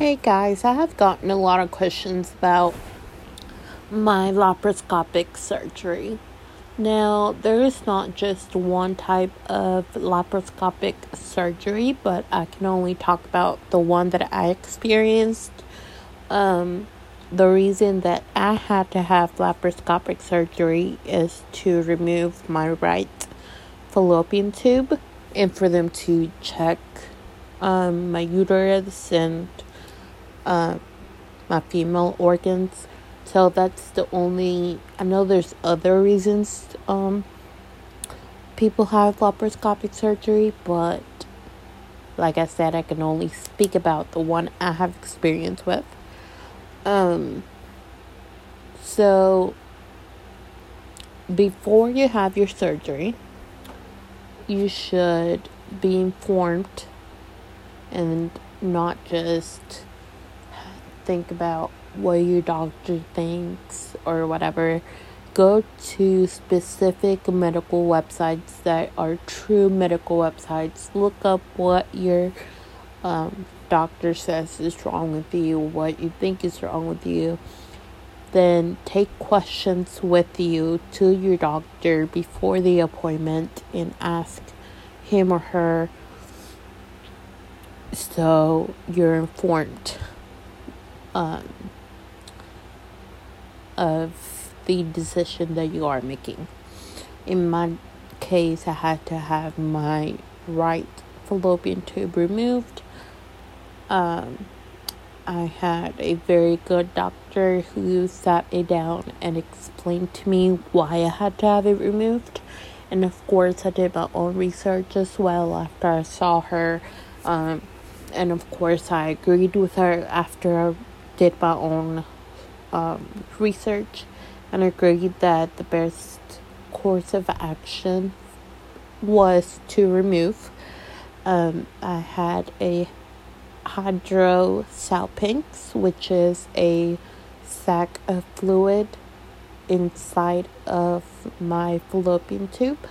Hey guys, I have gotten a lot of questions about my laparoscopic surgery. Now, there is not just one type of laparoscopic surgery, but I can only talk about the one that I experienced. Um, the reason that I had to have laparoscopic surgery is to remove my right fallopian tube and for them to check um, my uterus and uh, my female organs. So that's the only. I know there's other reasons um, people have laparoscopic surgery, but like I said, I can only speak about the one I have experience with. Um, so before you have your surgery, you should be informed and not just think about what your doctor thinks or whatever. Go to specific medical websites that are true medical websites. Look up what your um, doctor says is wrong with you, what you think is wrong with you. Then take questions with you to your doctor before the appointment and ask him or her so you're informed um, of the decision that you are making. In my case, I had to have my right fallopian tube removed. Um, I had a very good doctor who sat me down and explained to me why I had to have it removed. And of course, I did my own research as well after I saw her. Um, and of course, I agreed with her after did my own um, research and agreed that the best course of action was to remove. Um, I had a hydrosalpinx, which is a sac of fluid inside of my fallopian tube,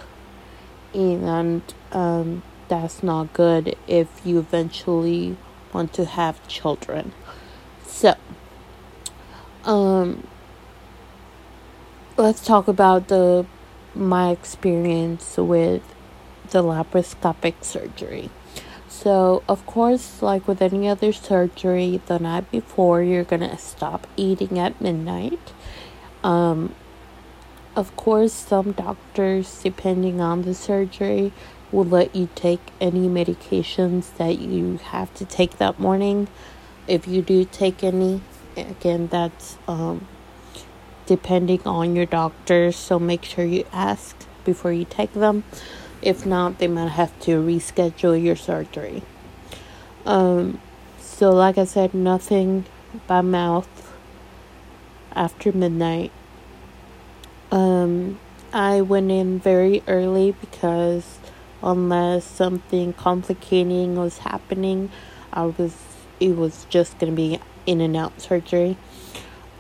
and um, that's not good if you eventually want to have children. So, um, let's talk about the my experience with the laparoscopic surgery. So, of course, like with any other surgery, the night before you're gonna stop eating at midnight. Um, of course, some doctors, depending on the surgery, will let you take any medications that you have to take that morning if you do take any again that's um, depending on your doctor so make sure you ask before you take them. If not they might have to reschedule your surgery. Um, so like i said nothing by mouth after midnight. Um, i went in very early because unless something complicating was happening i was it was just to be in and out surgery.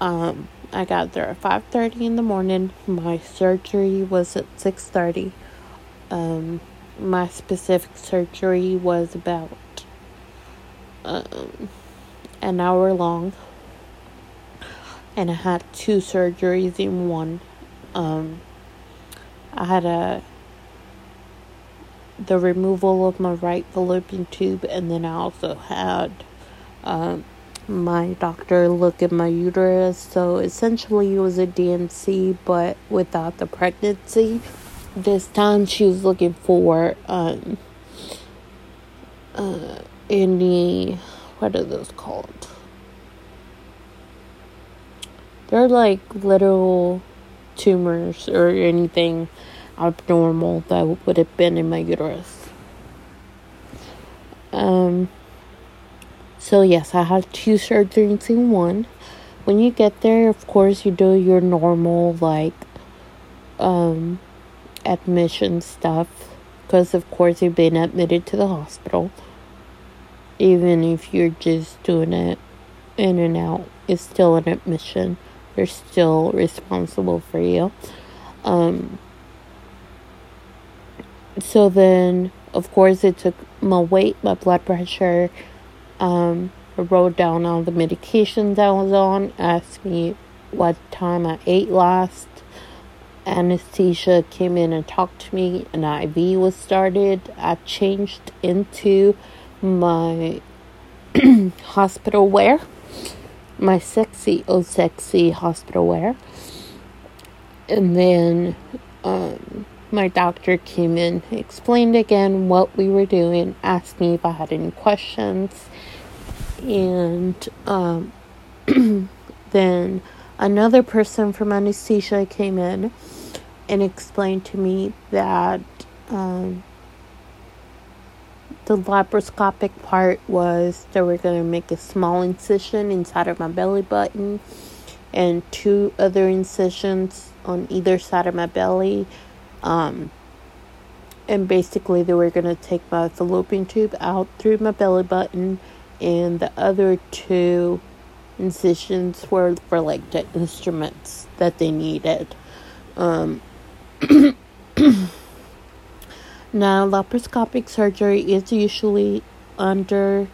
Um, I got there at 5:30 in the morning. My surgery was at 6:30. Um, my specific surgery was about um, an hour long, and I had two surgeries in one. Um, I had a the removal of my right fallopian tube, and then I also had um, my doctor look at my uterus. So essentially, it was a D&C, but without the pregnancy. This time, she was looking for um, uh, any what are those called? They're like little tumors or anything abnormal that would have been in my uterus. Um so, yes, I had two surgeries in one. When you get there, of course, you do your normal, like, um, admission stuff. Because, of course, you've been admitted to the hospital. Even if you're just doing it in and out, it's still an admission. They're still responsible for you. Um, so then, of course, it took my weight, my blood pressure, um, wrote down all the medications I was on, asked me what time I ate last. Anesthesia came in and talked to me, an IV was started. I changed into my hospital wear, my sexy, oh sexy hospital wear. And then um, my doctor came in, explained again what we were doing, asked me if I had any questions, and um, then another person from anesthesia came in and explained to me that um, the laparoscopic part was they were going to make a small incision inside of my belly button and two other incisions on either side of my belly um, and basically, they were going to take my fallopian tube out through my belly button, and the other two incisions were for like the instruments that they needed. Um, now, laparoscopic surgery is usually under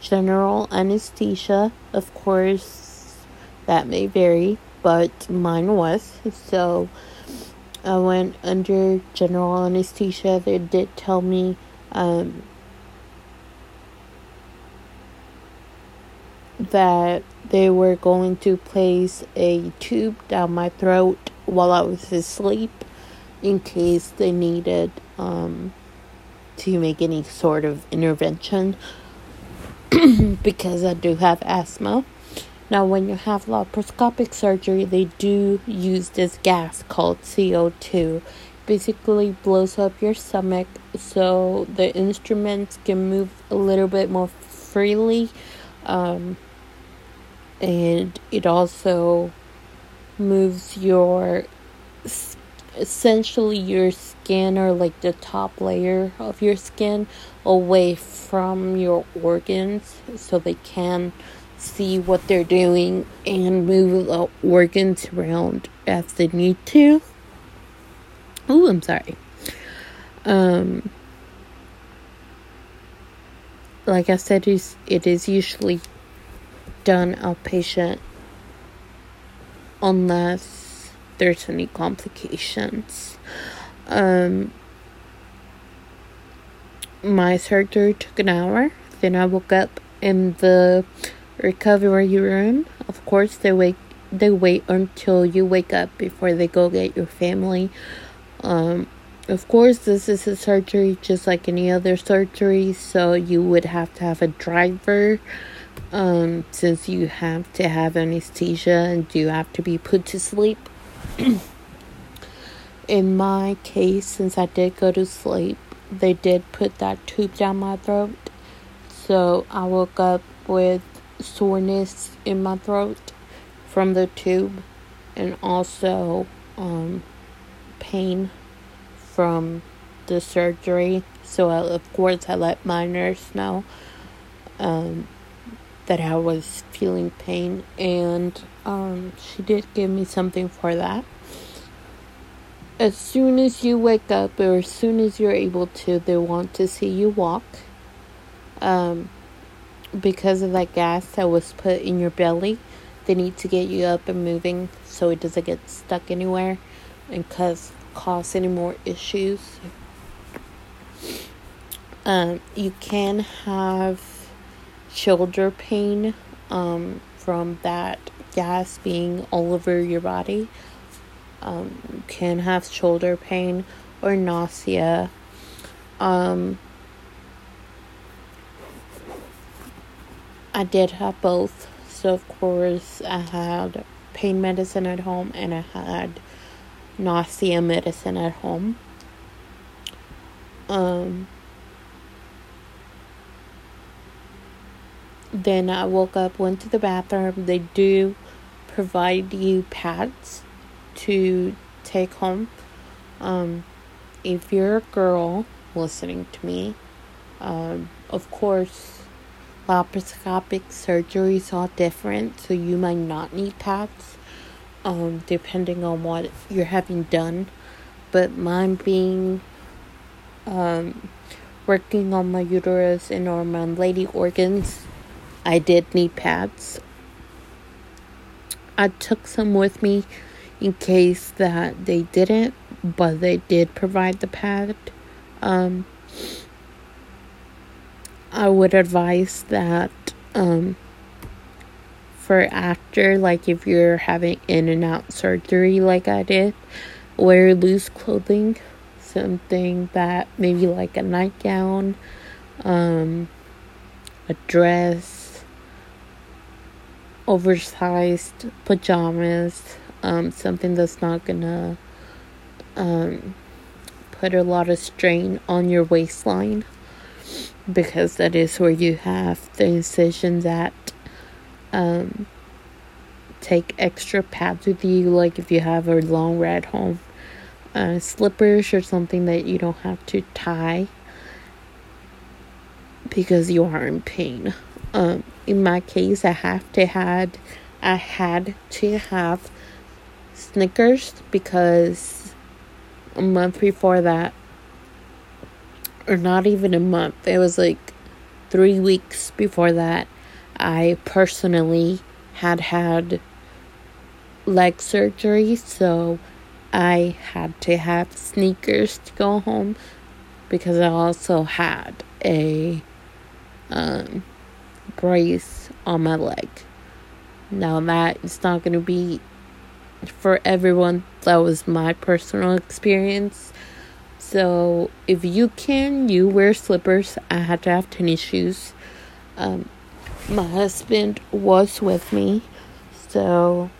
general anesthesia. Of course, that may vary, but mine was. So, I went under general anesthesia. They did tell me um, that they were going to place a tube down my throat while I was asleep in case they needed um, to make any sort of intervention because I do have asthma. Now, when you have laparoscopic surgery, they do use this gas called CO2. Basically, blows up your stomach so the instruments can move a little bit more freely. Um, and it also moves your essentially your skin or like the top layer of your skin away from your organs so they can see what they're doing and move the organs around as they need to. Oh, I'm sorry. Um, like I said, it is usually done outpatient unless there's any complications. Um, my surgery took an hour. Then I woke up in the recovery room. Of course, they wait they wait until you wake up before they go get your family. Um, of course, this is a surgery just like any other surgery, so you would have to have a driver um, since you have to have anesthesia and you have to be put to sleep. In my case, since I did go to sleep, they did put that tube down my throat. So I woke up with soreness in my throat from the tube and also um, pain from the surgery. So, I, of course, I let my nurse know um, that I was feeling pain, and um, she did give me something for that. As soon as you wake up, or as soon as you're able to, they want to see you walk. Um, because of that gas that was put in your belly, they need to get you up and moving so it doesn't get stuck anywhere and cause cause any more issues. Um, you can have shoulder pain um, from that gas being all over your body. Um, you can have shoulder pain or nausea. Um, I did have both. So, of course, I had pain medicine at home and I had nausea medicine at home. Um, then I woke up, went to the bathroom. They do provide you pads to take home. Um, if you're a girl listening to me, um, of course, laparoscopic surgeries are different, so you might not need pads, um, depending on what you're having done. But mine being um, working on my uterus and on my lady organs, I did need pads. I took some with me in case that they didn't, but they did provide the pad. Um, I would advise that um, for after, like if you're having in and out surgery, like I did, wear loose clothing, something that maybe like a nightgown, um, a dress, oversized pajamas, um, something that's not gonna um, put a lot of strain on your waistline because that is where you have the incisions at. Um, take extra pads with you, like if you have a long ride home. Uh, slippers or something that you don't have to tie because you are in pain. Um, in my case, I have to had I had to have sneakers because a month before that, or not even a month, it was like three weeks before that, I personally had had leg surgery, so I had to have sneakers to go home because I also had a um, brace on my leg. Now that is not going to be for everyone. That was my personal experience. So if you can, you wear slippers. I had to have tennis shoes. Um, my husband was with me, so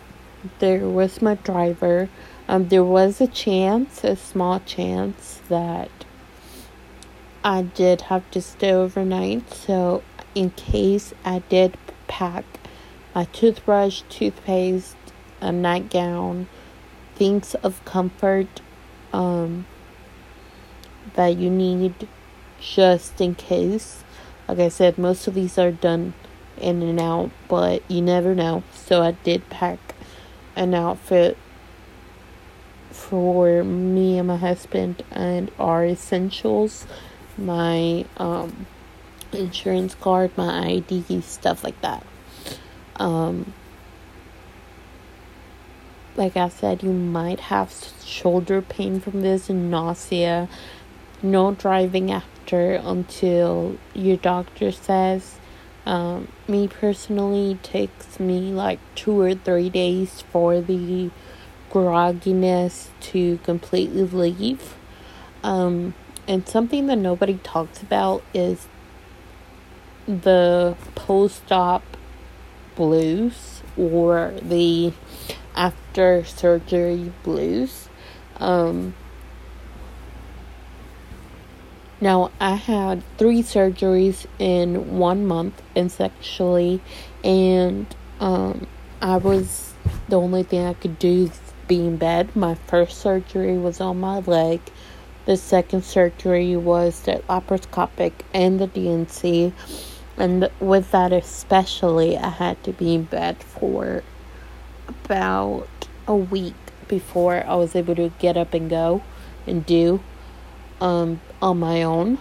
there was my driver. Um, there was a chance, a small chance, that I did have to stay overnight. So, in case I did pack my toothbrush, toothpaste, a nightgown, things of comfort um, that you need just in case. Like I said, most of these are done in and out, but you never know. So I did pack an outfit for me and my husband and our essentials my um, insurance card my id stuff like that um, like i said you might have shoulder pain from this and nausea no driving after until your doctor says um, me personally, takes me like two or three days for the grogginess to completely leave. Um, and something that nobody talks about is the post op blues or the after surgery blues. Um, now, I had three surgeries in one month, essentially, and um, I was the only thing I could do be in bed. My first surgery was on my leg. The second surgery was the laparoscopic and the D&C. And with that, especially, I had to be in bed for about a week before I was able to get up and go and do um, on my own.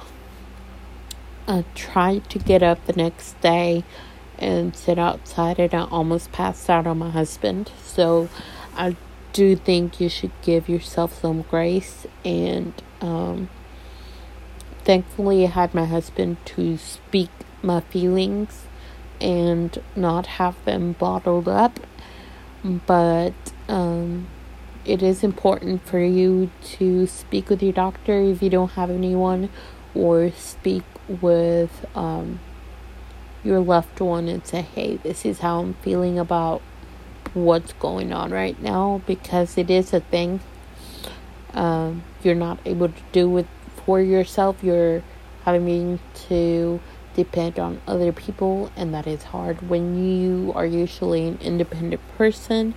I tried to get up the next day and sit outside, and I almost passed out on my husband. So I do think you should give yourself some grace. And um, thankfully, I had my husband to speak my feelings and not have them bottled up. But um, it is important for you to speak with your doctor if you don't have anyone, or speak with um, your loved one and say, hey, this is how I'm feeling about what's going on right now because it is a thing. Um, you're not able to do it for yourself, you're having to depend on other people, and that is hard when you are usually an independent person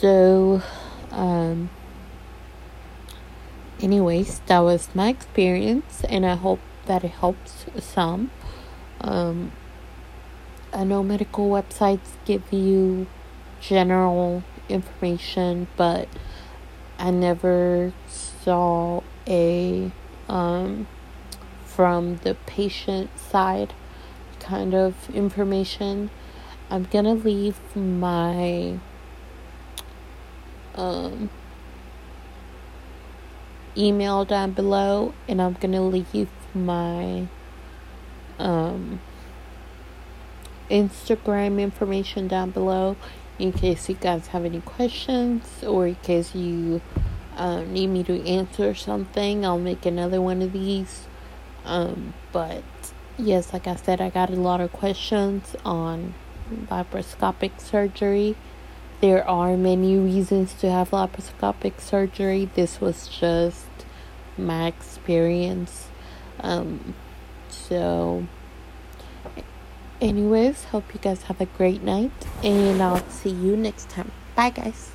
so um anyways that was my experience and i hope that it helps some. Um i know medical websites give you general information but i never saw a um from the patient side kind of information, I'm gonna leave my um, email down below, and I'm gonna leave my um, Instagram information down below in case you guys have any questions or in case you uh, need me to answer something. I'll make another one of these. Um, but yes, like I said, I got a lot of questions on laparoscopic surgery. There are many reasons to have laparoscopic surgery. This was just my experience. Um, so, anyways, hope you guys have a great night, and I'll see you next time. Bye, guys.